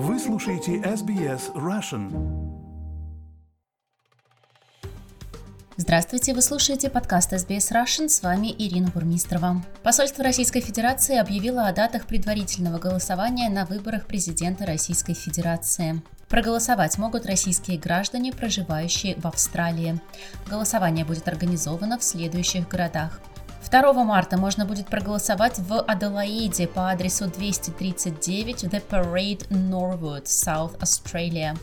Вы слушаете SBS Russian. Здравствуйте, вы слушаете подкаст SBS Russian, с вами Ирина Бурмистрова. Посольство Российской Федерации объявило о датах предварительного голосования на выборах президента Российской Федерации. Проголосовать могут российские граждане, проживающие в Австралии. Голосование будет организовано в следующих городах. 2 марта можно будет проголосовать в Аделаиде по адресу 239 The Parade Norwood, South Australia.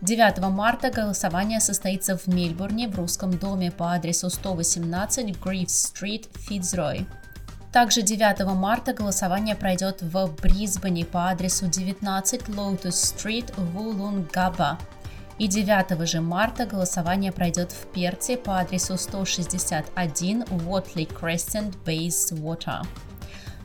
9 марта голосование состоится в Мельбурне в русском доме по адресу 118 Грифс Street, Фицрой. Также 9 марта голосование пройдет в Брисбене по адресу 19 Lotus Street, Вулунгаба. И 9 же марта голосование пройдет в Перте по адресу 161 Watley Crescent, Bayswater.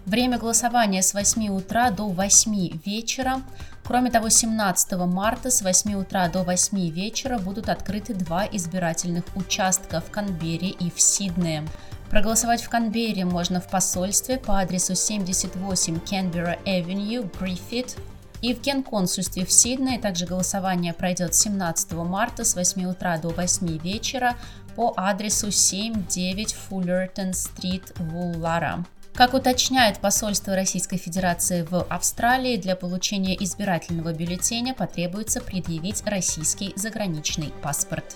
Время голосования с 8 утра до 8 вечера. Кроме того, 17 марта с 8 утра до 8 вечера будут открыты два избирательных участка в Канберре и в Сиднее. Проголосовать в Канберре можно в посольстве по адресу 78 Canberra Avenue, Гриффит. И в Генконсульстве в Сиднее также голосование пройдет 17 марта с 8 утра до 8 вечера по адресу 79 Fullerton Street, Вуллара. Как уточняет посольство Российской Федерации в Австралии, для получения избирательного бюллетеня потребуется предъявить российский заграничный паспорт.